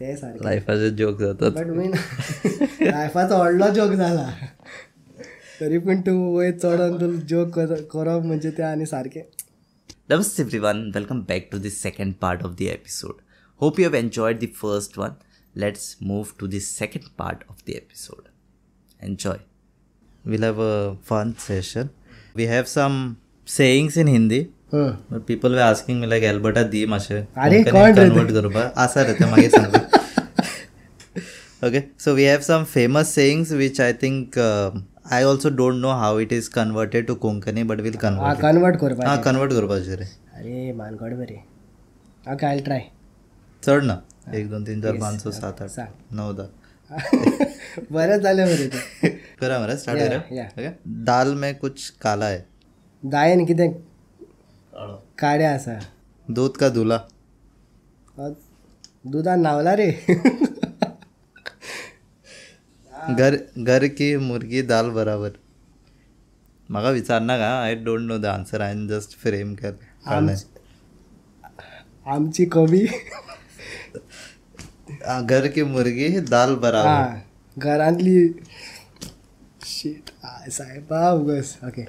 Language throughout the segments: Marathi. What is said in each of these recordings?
ते सारकें लायफाचे जोक जातात बट मीन लायफाचो व्हडलो जोक जाला तरी पूण तूं वयर चडोन तूं जोक करप म्हणजे तें आनी सारकें Namaste everyone, welcome back to the second part of the episode. Hope you have enjoyed the first one. Let's move to the second part of the episode. Enjoy. We'll have a fun session. We have some sayings in Hindi. People were asking me like Alberta दी मासे कन्वर्ट करपा आसा रे ते मागीर सांग okay so we have some famous sayings which I think I also don't know how it is converted to Konkani but will convert convert करपा हा कन्वर्ट करपाचे रे अरे मानगड बरे ओके आय ट्राय चढ ना? एक दोन तीन चार पाच सात आठ नऊ दहा बरे झाले बरे करा मरे स्टार्ट करा। दाल में कुछ काला है। दायन किते काडे आसा दूध का अ, दुदान न्हावला रे. घर घर की मुर्गी दाल बराबर. म्हाका विचारना का I don't know the answer हांवें जस्ट फ्रेम काडलें. आमची कमी आ, घर की मुर्गी दाल बराबर. घरांतली शीट सायबा उगस. ओके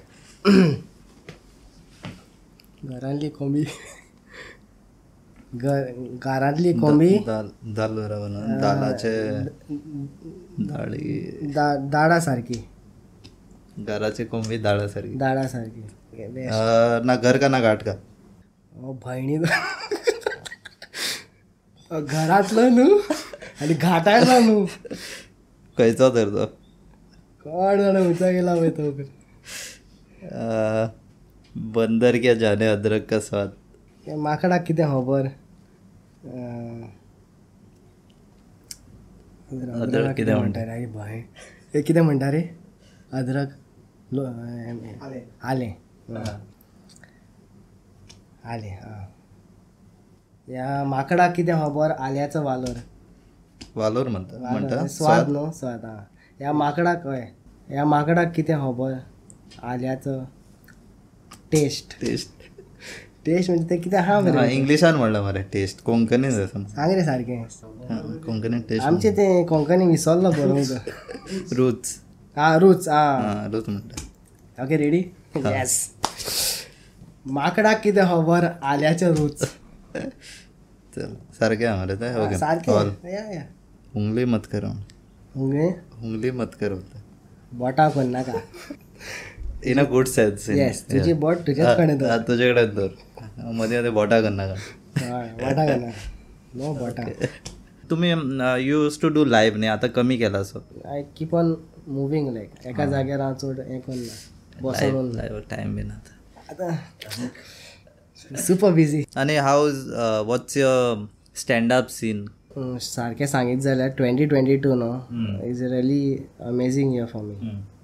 घरांतली कोंबी. घर घरांतली कोंबी. दाल दालाचे दाळी सारकी घराची कोंबी दाळा सारखी दाडा सारकी अ, ना घर का ना घाट का? ओ भयणी घरातलो न्हू आनी घाटायलो न्हू खंयचो तर तो कोण जाणा उंचा गेला वय तो बंदर क्या जाने अदरक का स्वाद? हे माकडाक कितें खबर अं, अदरक कितें म्हणटा रे भय हे? कितें म्हणटा रे? अदरक आलें। आलें आं ह्या माकडाक कितें खबर आल्याचो वालोर। वालोर म्हणटा म्हणटा स्वाद? न्हू स्वाद आं ह्या माकडाक हय ह्या माकडाक कितें खबर आल्याचो टेस्ट टेस्ट टेस्ट म्हणजे ते कितें आहा बरें इंग्लिशान म्हणलं मरे टेस्ट कोंकणीन आसा सांग रे सारकें कोंकणीन टेस्ट आमचे ते कोंकणी विसरलो बरोबर रूच हा रूच हा. हा रूच म्हणटा ओके रेडी येस माकडाक कितें खबर आल्याचें रूच चल सारकें आहा मरे ते ओके सारकें उंगली मत करो हुंगे उंगली मत करो बोटा कोण नाका. In a good sense yes तुजी बोट तुजेच कडेन तुझे कडेन दवर मध्ये मध्ये बोटा करना का हय बोटा कोण नाका नो बोटा. तुम्ही यूज टू डू लाईव्ह न्ही आता कमी केला so I keep on moving like एका जाग्यार हांव चड हें करना बसून टाइम बीन आता. आतां सुपर बिजी आणि how what's your standup scene सारकें सांगीत जाल्यार ट्वेंटी ट्वेंटी टू न्हू is really amazing year for me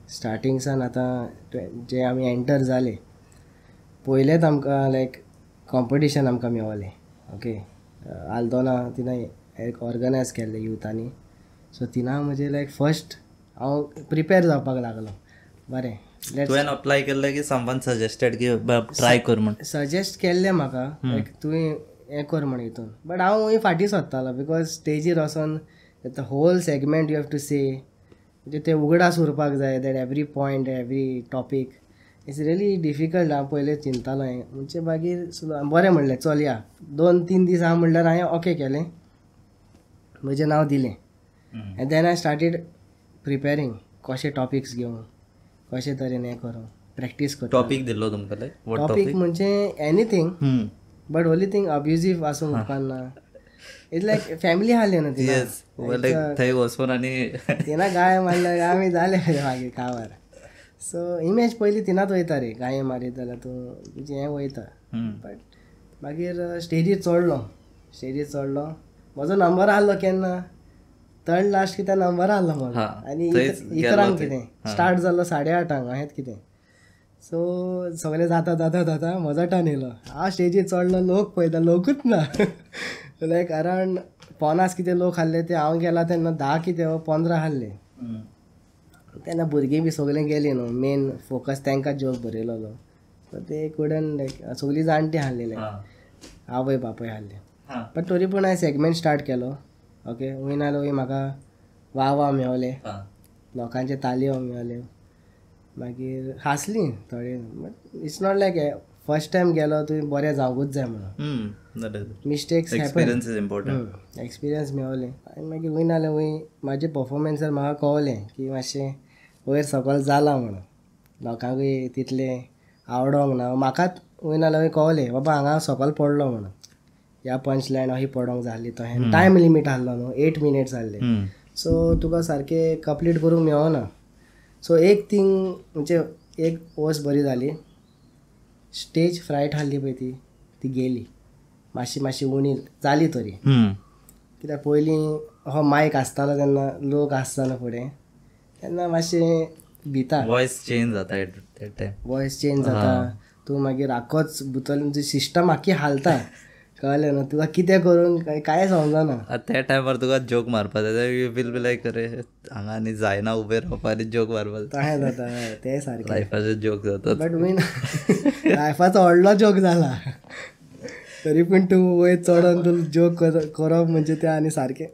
स्टार्टिंगसान आतां ट्वे- जे आमी एंटर जाले पयलेच आमकां लायक कॉम्पिटिशन आमकां मेळलें ओके आल्दोना तिणें एक ऑर्गनायज केल्लें युथांनी. सो तिना म्हणजे लायक फर्स्ट हांव प्रिपेर जावपाक लागलो. बरें तुवें अप्लाय केल्लें की समवन सजेस्टेड की ट्राय कर म्हण. सजेस्ट केल्लें म्हाका लायक तुवें हें कर म्हण हितून. बट हांव हूंय फाटीं सोदतालो बिकॉज स्टेजीर वचोन the whole segment you have to say म्हणजे ते उगडास उरपाक जाय that every point every topic it's really difficult हांव पयलें चिंतालो हें. म्हणजे मागीर सुद्दां बरें म्हणलें चल या. दोन तीन दीस हांव म्हणल्यार हांवें ओके केलें. म्हजें नांव दिलें. And then I started preparing कशे टॉपिक्स घेवं कशे तरेन हें करूं प्रॅक्टीस करता टॉपिक दिल्लो तुमकां टॉपिक म्हणजे anything but only thing abusive आसूंक उपकारना it's like family yes like थंय वचून आनी तिना गाय मारल्यार आमी जाले मागीर कावार सो इमेज पयलीं तिनाच वयता रे गाये मारीत जाल्यार तूं तुजें हें वयता बट मागीर स्टेजीर चडलो स्टेजीर चडलो म्हजो नंबर आहलो केन्ना थर्ड लास्ट कितें नंबर आहलो म्हजो आनी इतरांक. कितें? स्टार्ट जाल्लो साडे आठांक अशेंच कितें? सो सगळें जाता जाता जाता म्हजो टर्न येयलो हांव स्टेजीर चडलो लोक पळयता लोकूच ना. लायक अरावंड पन्नास कितें लोक आहले ते हांव गेला तेन्ना धा कितें वा पंदरा आहले तेन्ना भुरगीं बी सगळीं गेलीं न्हू मेन फोकस तांकां जोक बरयलोलो सो ते कुडन लायक सगळीं जाणटी आहली लायक आवय बापूय आहले बट तरी पूण हांवें सेगमेंट स्टार्ट केलो. ओके वय नाल्यार वय म्हाका वा वा मेवले हां. लोकांचे तालयो मेवल्यो मागीर हांसलीं थोडी. But it's not like first time गेलो तुवें बरें जावंकूच जाय म्हणून. Mistakes experience is important experience मेवलें आनी मागीर वय नाल्यार वय म्हाजे पर्फॉर्मन्सार म्हाका कळलें की मातशें वयर सकयल जालां म्हणून. लोकांकूय तितलें आवडोंक ना म्हाकाच वय नाल्यार वय कळलें बाबा हांगा सकयल पडलो म्हणून. ह्या पंच लायन अशी पडोंक जाली तहें टायम लिमीट आहलो न्हू. एट मिनिट्स आहले सो तुका सारकें कंप्लीट करूंक मेळना सो एक थिंग म्हणजे एक वस्त बरी जाली स्टेज फ्रायट आहली पळय ती. ती गेली. मातशी मातशी उणी जाली तरी. कित्याक पयलीं हो मायक आसतालो तेन्ना लोक आसतालो फुडें तेन्ना मातशें भिता. वॉयस चेंज जाता वॉयस चेंज जाता तूं मागीर आख्खोच भितर तुजी सिस्टम आख्खी हालता. कळ्ळें न्हू तुका कितें करून? काय कांय समजना त्या टायमार तुका जोक मारपा जाय विल बी लायक अरे हांगा आनी जायना उबें रावपा आनी जोक मारपा. जाय जाता तें सारकें लायफाचे जोक जातात बट मीन लायफाचो व्हडलो जोक जाला तरी पूण तूं वयर चडोन तूं जोक करप म्हणजे तें आनी सारकें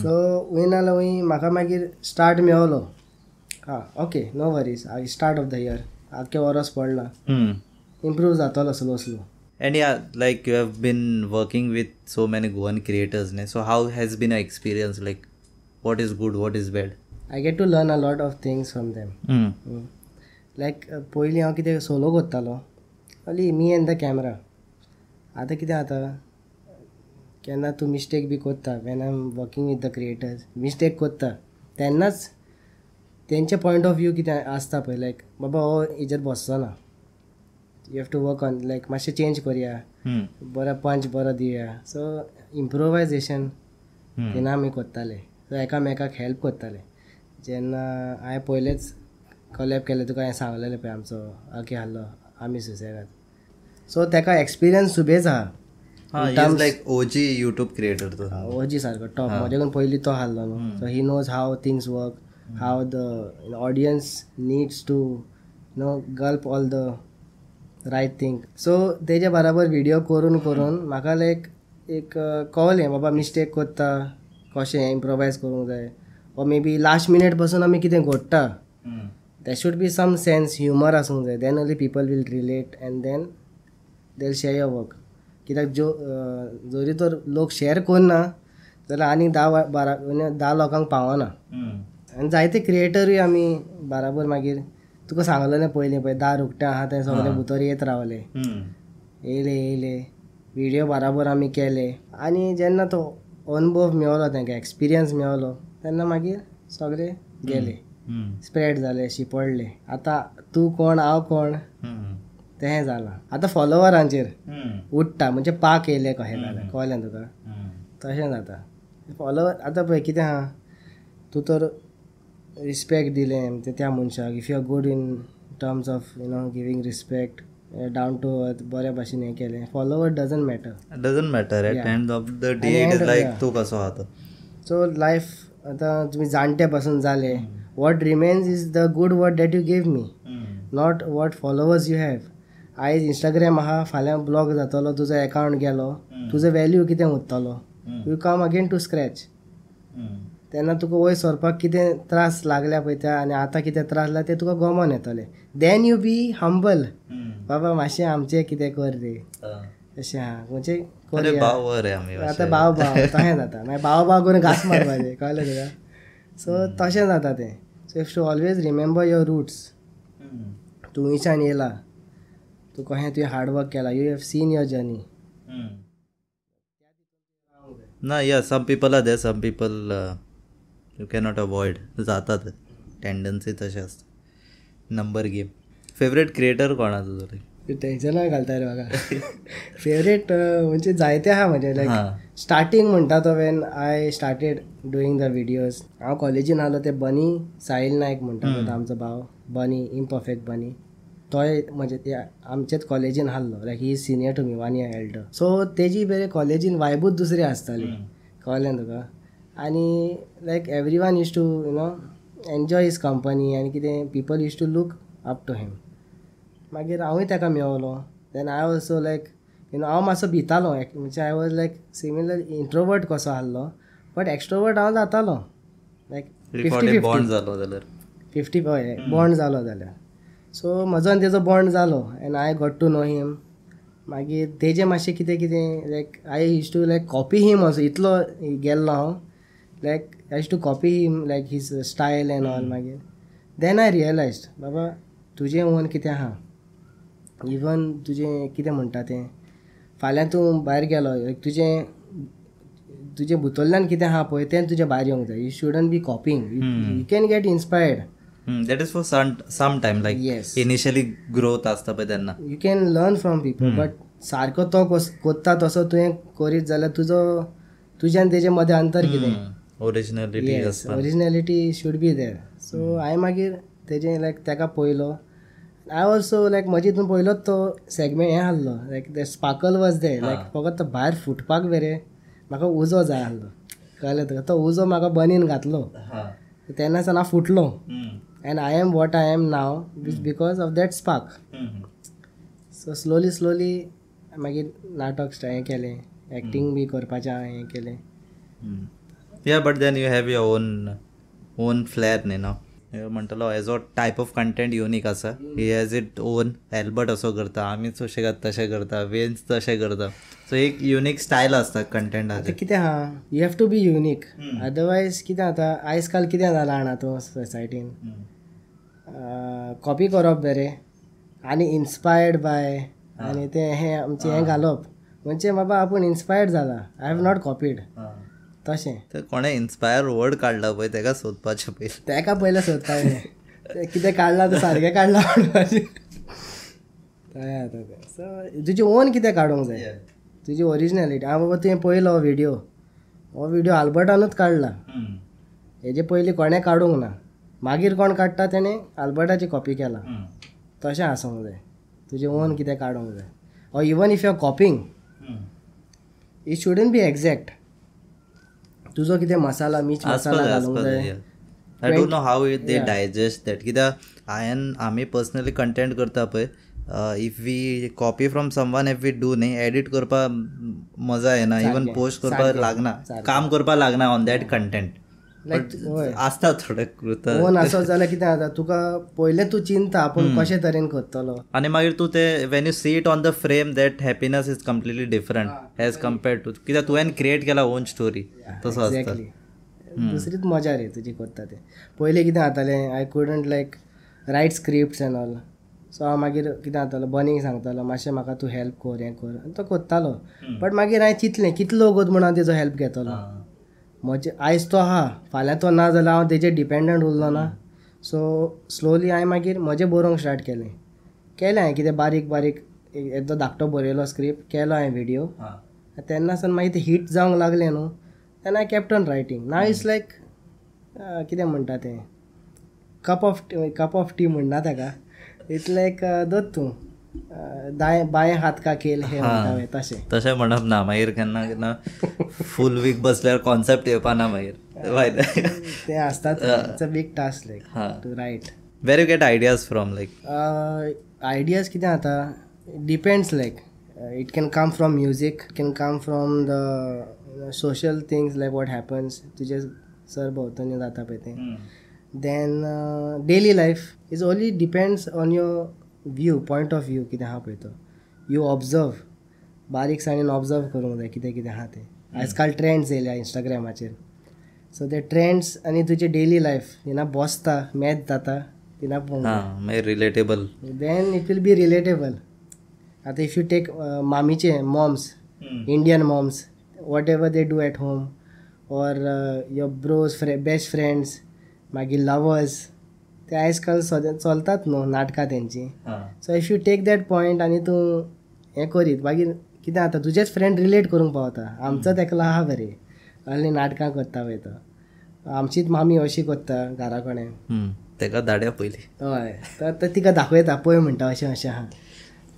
सो वय नाल्यार वय म्हाका मागीर स्टार्ट मेवलो हां okay no worries I start of the year आख्खें वरस पडला. इम्प्रूव जातलो slow slow And yeah, like you have been working with so many Goan creators, ne? so how has been your experience? Like, what is good, what is bad? I get to learn a lot of things from them like पयलीं हांव कितें सोलो करतालो only me and the camera आतां कितें जाता केन्ना तूं मिस्टेक बी कोत्ता when I am working with the creators mistake कोत्ता. तेन्नाच तेंचे पॉयंट ऑफ व्यू कितें आसता पळय लायक बाबा हो हेजेर बसचो ना you have to work on like मातशें चेंज करया. बरो पंच बरो दिवया सो इम्प्रोवायजेशन तेन्ना आमी कोत्ताले सो एकामेकाक हेल्प कोत्ताले जेन्ना हांवें पयलेंच कॉलेब केलें तुका हांवें सांगलेलें पळय आमचो आखे आहलो आमी सुसेगाद सो तेका एक्सपिरियन्स सुबेज आहा OG YouTube creator. तो. ओजी सारको टॉप म्हजेकून पयलीं तो आहलो न्हू so he knows how things work how the audience needs to know gulp all the right thing so तेजे बराबर व्हिडिओ करून करून म्हाका लायक एक कळलें बाबा मिस्टेक कोत्ता कशें इम्प्रोवायज करूंक जाय. ओ मे बी लास्ट मिनीटपासून आमी कितें घडटा. there should be some sense humor आसूंक जाय. Then only people will relate and then they share your work कित्याक जो जरी तर लोक शेअर करना जाल्यार आनीक धा बारा धा लोकांक पावना. आनी जायते क्रिएटरूय आमी बराबर मागीर तुका सांगलेलें पयलीं पळय धा रुकटे आहा ते सगळे भितर येत रावले. येयले येयले व्हिडिओ बराबर आमी केले. आनी जेन्ना तो अनुभव मेवलो तांकां एक्सपिरियन्स मेवलो तेन्ना मागीर सगळे गेले. स्प्रेड जाले शिपडले आतां तूं कोण हांव कोण? तें जालां आतां फॉलोवरांचेर उठटा म्हणजे पाक येयले कशें जालें कळ्ळें तुका? तशें जाता. फॉलोवर आतां पळय कितें आहा तूं तर रिस्पेक्ट दिलें ते त्या मनशाक if you are good in terms of you know giving respect down to earth बऱ्या भाशेन हें केलें. Follower doesn't matter doesn't matter at Yeah. End of the day it is like. तूं कसो आहा तो सो लायफ आतां तुमी जाणटे पासून जाले what remains is the good word that you gave me not what followers you have आयज इंस्टाग्राम आहा फाल्यां ब्लॉग जातलो तुजो अकावंट गेलो. तुजो वॅल्यू कितें उरतलो you come again to scratch तेन्ना तुका वयर सरपाक कितें त्रास लागल्या पळय त्या आनी आतां कितें त्रास लागला ते तुका गमोन येतले. देन यू बी हंबल बाबा मातशें आमचें कितें कर रे. अशें आहा म्हणजे आतां भाव भाव. तशें जाता. मागीर भाव भाव करून घास मारपाचें. कळ्ळें तुका? सो तशें जाता तें. So if to always remember your roots तूं हुंयच्यान येयला तूं कशें तुवें हार्डवर्क केला. You have seen your journey ना या some people are there some people you cannot avoid जातात. टेंडन्सी तशें आसता नंबर गेम फेवरेट क्रिएटर कोण आहा तुजो घालता रे म्हाका फेवरेट म्हणजे जायते आहा म्हजे लायक स्टार्टींग म्हणटा तो when I started doing the videos हांव कॉलेजीन आहलो ते बनी साहिल नायक म्हणटा आमचो भाव. बनी इम्परफेक्ट बनी तोय म्हणजे ते आमचेच कॉलेजीन आहलो like he senior to me one year elder so तेजी बरे कॉलेजीन वायबूच दुसरी आसताली कळ्ळें तुका? आनी like every one use to you know enjoy his company आनी कितें people use to look up to him मागीर हांवूय ताका मेवलो then I also like you know हांव मातसो भितालो. म्हणजे I was like similar introvert कसो आहलो बट एक्स्ट्रोवर्ट हांव जातालो. लायक फिफ्टी बॉन्ड फिफ्टी जालो जाल्यार. फिफ्टी हय बॉन्ड जालो जाल्यार. सो म्हजो आनी तेजो बॉन्ड जालो and I got to know him मागीर तेजें मातशें कितें कितें like I use to like copy him असो इतलो गेल्लो हांव. Like I to copy him like his style and all मागीर देन आय रियलायज बाबा तुजें ओन कितें आहा इवन तुजें कितें म्हणटा तें? फाल्यां तूं भायर गेलो तुजें तुजें भितरल्यान कितें आहा पळय तें तुजें भायर येवंक जाय. You shouldn't be copying you can get inspired that is for some some time like Yes. Initially growth आसता पळय तेन्ना you can learn from people but सारको तो कोत्ता तसो तुवें करीत जाल्यार तुजो तुज्यान तेजे मदें अंतर कितें? Originality originality should be there so हांवें मागीर तेजें लायक तेका पयलो. आय ऑल्सो लायक म्हजे हितून पयलोच तो सेगमेंट हें आहलो लायक ते स्पार्कल वॉज दे लायक फकत तो भायर फुटपाक वेरे म्हाका उजो जाय आहलो कळ्ळें तुका तो उजो म्हाका बनीन घातलो. तेन्नासान हांव फुटलो. And I am what I am now because of that spark so slowly slowly मागीर नाटक हें केलें. एक्टींग बी करपाचें हें केलें. या but then you have your own own flair न्ही नो म्हणटलो एजो टायप ऑफ कंटेंट युनीक आसा ही हॅज इट ओन एल्बर्ट असो करता आमीच अशें तशें करता वेन्स तशें करता. सो एक युनीक स्टायल आसता आतां कंटेंटाचें कितें आहा you have to be unique otherwise कितें जाता आयज काल कितें जालां जाणा तूं सोसायटीन कॉपी करप बरें आनी इन्स्पायर्ड बाय आनी तें हें आमचें हें. घालप म्हणजे बाबा आपूण इन्स्पायर्ड जाला आय हॅव नॉट कॉपीड तशें. तर कोणें इन्स्पायर वर्ड काडला पळय तेका सोदपाचें पयलीं तेका पयलें सोदता कितें काडलां तें सारकें काडलां म्हणपाचें. तें. सो तुजें ओन कितें काडूंक जाय? तुजी ओरिजिनॅलिटी हांव बाबा तुवें पयलो हो व्हिडिओ हो व्हिडिओ आल्बर्टानूच काडला हेजे पयलीं कोणें काडूंक ना. मागीर कोण काडटा तेणें? आल्बर्टाची कॉपी केला. तशें आसूंक जाय. तुजें ओन कितें काडूंक जाय. Or even if you are copying it shouldn't be exact तुजो कितें मसाला मीठ मसाला घालूंक जाय. I don't know how it they digest that कित्याक हांवें आमी पर्सनली कंटेंट करता पळय if we copy from someone if we do न्ही एडिट करपा मजा येना इवन पोस्ट करपा लागना काम करपा लागना ऑन दॅट कंटेंट लायक आसता थोडे कृत. ओन आसत जाल्यार कितें जाता तुका पयलें तू चिंता आपूण कशे तरेन करतलो? आनी मागीर तूं ते when you see it on the frame that happiness is completely different as compared to कित्याक तुवें क्रिएट केला ओन स्टोरी तसो आसता दुसरीच मजा रे तुजी करता तें. पयलीं कितें जातालें I couldn't like write scripts and all so हांव मागीर कितें जातालो बनींग सांगतालो मातशें म्हाका तूं हेल्प कर हें कर. आनी तो करतालो. बट मागीर हांवें चिंतलें कितलो वगत म्हणून हांव तेजो हेल्प घेतलो. म्हजे आयज तो आहा फाल्यां तो ना जाल्यार हांव तेजेर डिपेंडंट उरलो ना. सो स्लोली हांवें मागीर म्हजें बरोवंक स्टार्ट केलें. केलें हांवें कितें बारीक बारीक एक- एकदो धाकटो बरयलो स्क्रिप्ट केलो हांवें व्हिडिओ तेन्नासान मागीर ते हिट जावंक लागलें न्हू. तेन्ना आय कॅप्ट ऑन रायटींग ना इट्स लायक कितें म्हणटा तें? Cup of cup of tea म्हणना ताका. इट्स लायक दोत तूं दाय बाये हात का खेल हे पळय तशें तशें म्हणप ना मागीर केन्ना केन्ना फूल वीक बसल्यार कॉन्सेप्ट येवपाना मागीर वायट तें आसताच it's a big task like हा. To write where you get ideas from like ideas कितें जाता depends like it can come from music can come from the social things like what happens तुजे सर भोंवतणी जाता पळय तें then daily life is only depends on your view point of view कितें आहा पळय तो यू ऑब्जर्व बारीकसाणेन ऑब्जर्व करूंक जाय कितें कितें आहा. तें आयज काल ट्रेंड्स येयल्या इंस्टाग्रामाचेर सो ते ट्रेंड्स आनी तुजे डेली लायफ जेन्ना बसता मॅच जाता तेन्ना पळोवंक relatable then it will be relatable आतां if you take मामीचे moms Indian moms whatever they do at home or your bros फ्रे बेस्ट फ्रेंड्स मागीर लवर्स ते आयज काल चलतात न्हू नाटकां तेंची so if you take that point आनी तूं हें करीत मागीर कितें जाता तुजेच फ्रेंड रिलेट करूंक पावता आमचोच एकलो आहा बरें. असलीं नाटकां करता पळय तो. आमचीच मामी अशी करता घरा कडेन तेका धाडया पयलीं हय. तर तिका दाखयता पळय म्हणटा अशें अशें. आहा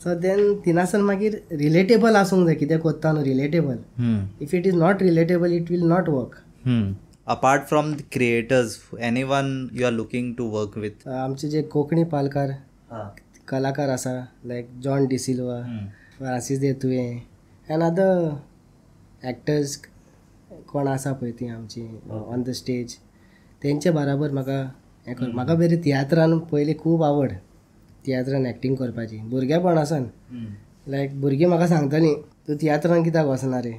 सो देन तिनासन मागीर रिलेटेबल आसूंक जाय कितें कोत्ता न्हू relatable if it is not relatable it will not work apart from the creators anyone you are looking to work with आमचे जे कोंकणी पालकार कलाकार आसा लायक जॉन डिसिल्वा फ्रांसीस दे तुवें एन अदर एक्टर्स कोण आसा पळय ती आमची ऑन द स्टेज तेंचे बराबर म्हाका हें कर म्हाका बरी तियात्रान पयलीं खूब आवड तियात्रान एक्टींग करपाची. भुरगेपणासान लायक भुरगीं म्हाका सांगतालीं तूं तियात्रान कित्याक वचना रे?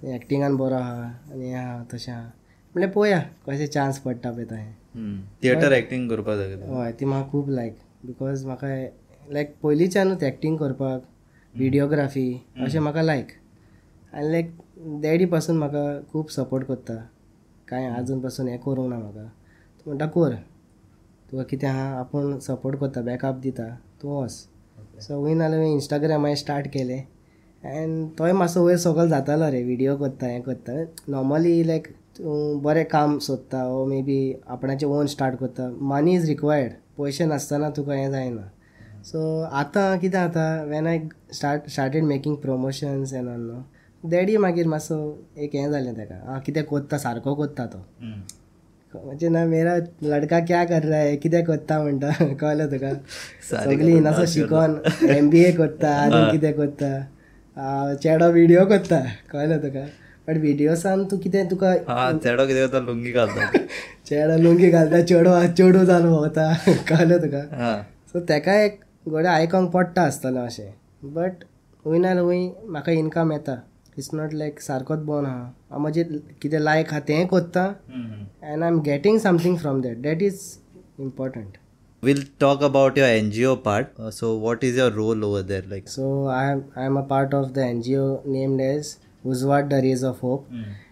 तूं एक्टिंगान बरो आहा आनी हें आहा तशें. आहा म्हणल्यार पळोवया कशें चान्स पडटा पळय तहें थिएटर एक्टिंग करपा जाय हय ती म्हाका खूब लायक बिकॉज म्हाका लायक पयलींच्यानूच एक्टींग करपाक विडियोग्राफी अशें म्हाका लायक आनी लायक डॅडी पासून म्हाका खूब सपोर्ट करता कांय आजून पासून हें करूंक ना म्हाका तूं म्हणटा कर तुका कितें आहा? आपूण सपोर्ट करता बॅकअप दिता तूं वच सो वय नाल्यार हांवें इंस्टाग्राम हांवें स्टार्ट केलें। एन्ड तोय मातसो वयर सकयल जातालो रे विडियो करता हें करता। नॉर्मली लायक तूं बरें काम सोदता ओ मे बी आपणाचें ओन स्टार्ट करता. मनी इज रिक्वायर्ड पयशे नासतना तुका हें जायना. सो आतां कितें जाता when I start started making promotions and all न्हू डॅडी मागीर मातसो एक हें जालें ताका. आं कितें कोत्ता? सारको कोत्ता तो. म्हणजे ना मेरा लडका क्या कर रहा है? कितें कोत्ता म्हणटा? कळ्ळें तुका? सगळीं नासो शिकोन एम बी ए कोत्ता आनी कितें कोत्ता? चेडो विडियो कोत्ता? कळ्ळें तुका? बट विडियोसान तूं कितें तुका हा चेडो कितें करता लुंगी घालता. चेडो लुंगी घालता चेडो चेडू जावन भोंवता कळ्ळें तुका? हा. सो तेका एक गोडे आयकोंक पडटा आसतलें अशें. बट हूंय ना हूंय म्हाका इनकम येता. इट्स नॉट लायक सारकोच बोन आहा हांव म्हजें कितें लायक आहा तें कोत्ता. And I am getting something from that that is important We'll talk about your NGO part. Uh, so, what is your role over there? Like, So I am I am a part of the NGO named as Uzwat the Rays of Hope.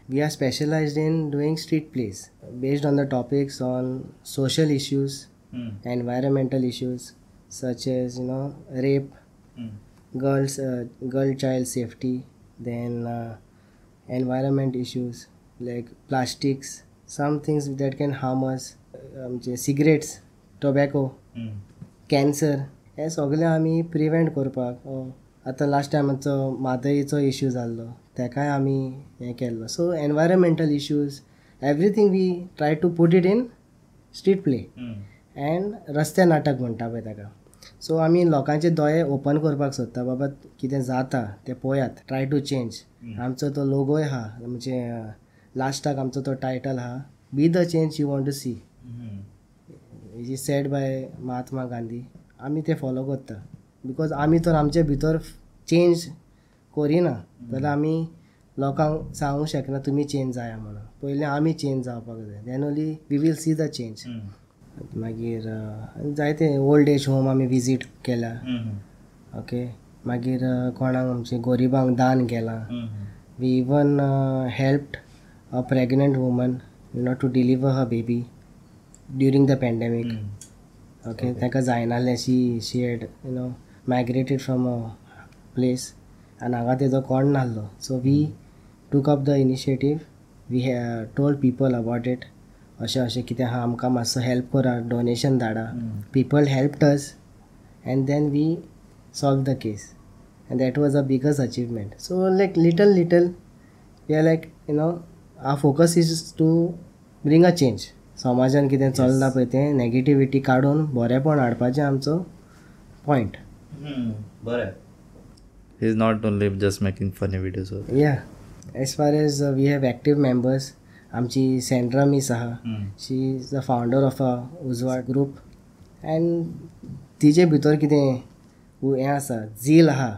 We are specialized in doing street plays based on the topics on social issues, environmental issues such as you know rape, girls, uh, girl child safety, then uh, environment issues like plastics, some things that can harm us, um, cigarettes, tobacco. Cancer हे सगळे आमी प्रिवेंट करपाक अ, आतां लास्ट टायमाचो मादईचो इश्यू जाल्लो तेकाय आमी हें केल्लो so environmental issues everything we try to put it in street play and रस्ते नाटक म्हणटा पळय ताका सो आमी लोकांचे दोळे ओपन करपाक सोदता. बाबा कितें जाता तें पळयात ट्राय टू चेंज आमचो तो लोगोय आहा म्हणजे लास्टाक आमचो तो टायटल आहा be the change you want to see is is said by Mahatma Gandhi आमी ते फॉलो करता. बिकॉज आमी तर आमचे भितर चेंज करिना जाल्यार आमी लोकांक सांगूंक शकना तुमी चेंज जाया म्हणून. पयलीं आमी चेंज जावपाक जाय. Then only we will see the change मागीर अ, जायते ओल्ड एज होम आमी विजीट केल्या ओके मागीर अ, कोणाक आमचे गरिबांक दान केलां. We even helped a pregnant woman you know to deliver her baby during the pandemic okay ताका जायनासलें she she had you know migrated from a place आनी हांगा तेजो कोण नासलो so we took up the initiative we he told people about it अशें अशें कितें आहा आमकां मातसो हेल्प करा डोनेशन धाडा. People helped us and then we solve the case and that was a biggest achievement so like little little we are like you know our focus is to bring a change समाजान कितें चलना पळय तें नॅगेटिविटी काडून बरेंपण हाडपाचें आमचो पॉयंट बरें He's not only just making funny videos. also. Yeah as far as we have active members आमची सेंड्रा मिस आहा she is the founder of a Ujwad group and तिचे भितर कितें हें आसा झील आहा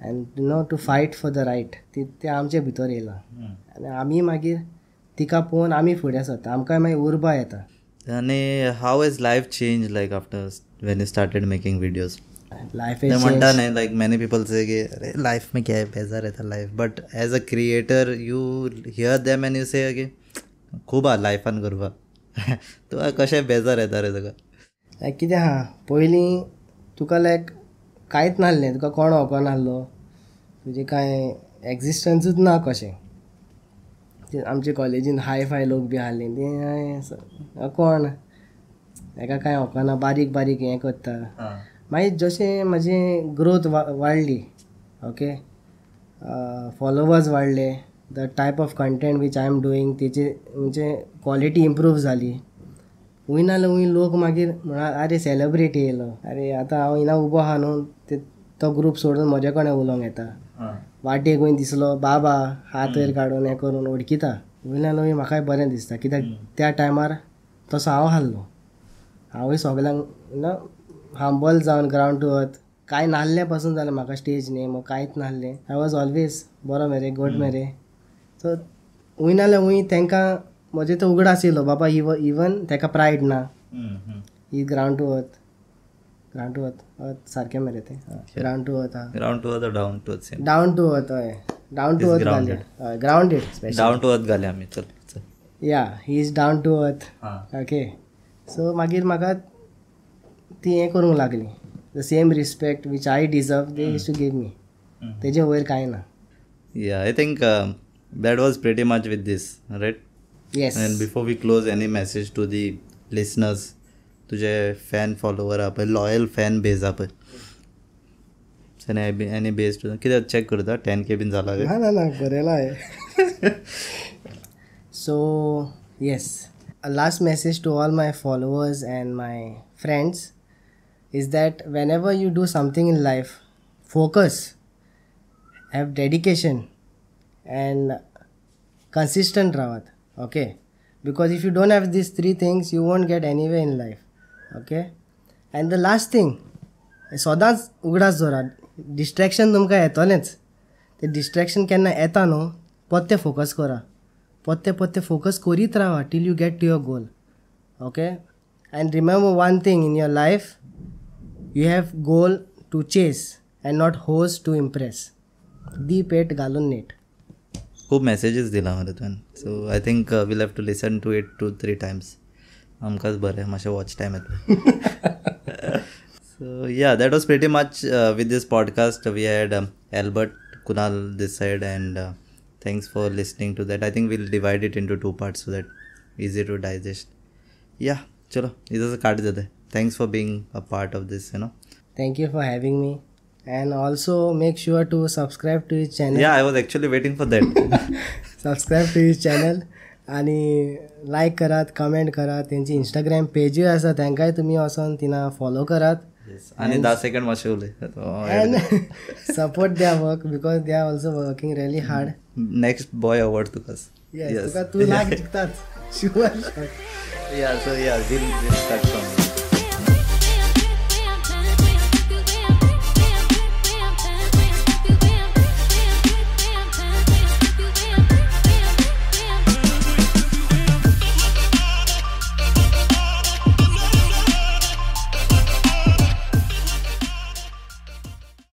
and you know to fight for the right ती तें आमचे भितर येयलां आनी आमी मागीर तिका पळोवन आमी फुडें सरता आमकां मागीर उर्बा येता आणि how is life change like after when you started making videos life ते इज म्हणता नाही लाईक मेनी पीपल से की अरे लाईफ में क्या है? बेजार रहता life but as a creator you hear them and you say की खूब हा लायफान करपा तुका कशें बेजार येता रे तुका? लायक कितें आहा पयलीं तुका लायक कांयच नासलें तुका कोण वळखो नासलो तुजें कांय एग्जिस्टन्सूच ना कशें? आमचे कॉलेजीन हाय फाय लोक बी आहले ते कोण? ताका कांय वळखना बारीक बारीक हें करता. मागीर जशें म्हजें ग्रोथ वाडली okay followers वाडले the type of content which I am doing तेची म्हणजे क्वॉलिटी इम्प्रूव जाली हूंय नाल्यार हूंय लोक मागीर म्हणा अरे सेलिब्रिटी येयलो अरे आतां हांव हिना उबो आहा न्हू ते तो ग्रूप सोडून म्हजे कडेन उलोवंक येता? वाटेक वयन दिसलो बाबा हात वयर काडून हें करून वळखिता वयल्यान वय म्हाकाय बरें दिसता. कित्याक त्या टायमार तसो हांव आहलो हांवूय सगल्यांक नो हांबल जावन ग्रावंड टू अर्थ कांय नासलें पासून जालें म्हाका स्टेज नेम वो कांयच नासलें आय वॉज ऑलवेज बरो मेरे गुड मेरे सो हूंय नाल्यार हूंय तांकां म्हजे तो उगडास येयलो बाबा इव इवन ताका प्रायड ना. ही ground to earth ground to earth सारकें मरे तें ग्रावंड टू अर्थ आहा ground to earth down to earth down to earth हय डावन टू अर्थ घाले हय ग्रावंडेड स्पेशल डाऊन टू अर्थ घाले आम्ही चल या he is down to earth okay so मागीर म्हाका ती हें करूंक लागली. The same respect which I deserve they is to give me तेजे वयर कांय ना. Yeah I think that was pretty much with this right yes and before we close any message to the listeners तुझे फॅन फॉलोवर आहा पळय लॉयल फॅन बेज आहा पळय एनी बेज टू कित्याक चॅक करता? टेन के बीन जाला ना ना Barela so yes last message to all my followers and my friends is that whenever you do something in life focus have dedication and consistent rawat okay because if you don't have these three things you won't get anywhere in life okay and the last thing सदांच उगडास जोरा डिस्ट्रॅक्शन तुमकां येतलेंच ते डिस्ट्रॅक्शन केन्ना येता न्हू पत्ते फोकस करा पत्ते पत्ते फोकस करीत रावा till you get to your goal okay and remember one thing in your life you have goal to chase and not those to impress the पेट घालून नीट. खूब मेसेजीस दिला मरे तुवें so I think we'll have to listen to it two three times आमकांच बरें मातशें वॉच टायम येतलो so yeah that was pretty much with this podcast we had Albert Kunal this side and thanks for listening to that I think we'll divide it into two parts so that easy to digest yeah चलो से काट देते thanks for being a part of this you know thank you for having me and also make sure to subscribe to his channel yeah I was actually waiting for that subscribe to his channel आणि लायक करात कमेंट करात. तेंची इंस्टाग्राम पेजूय आसा तांकांय तुमी वचोन तिना फॉलो करात. आनी धा सेकंड मातशें उलय सपोर्ट द्या work because they are also working really hard next boy award तुकाच. येस तुका तू लाग जिखतात sure Yeah, so yeah, we'll, we'll start from.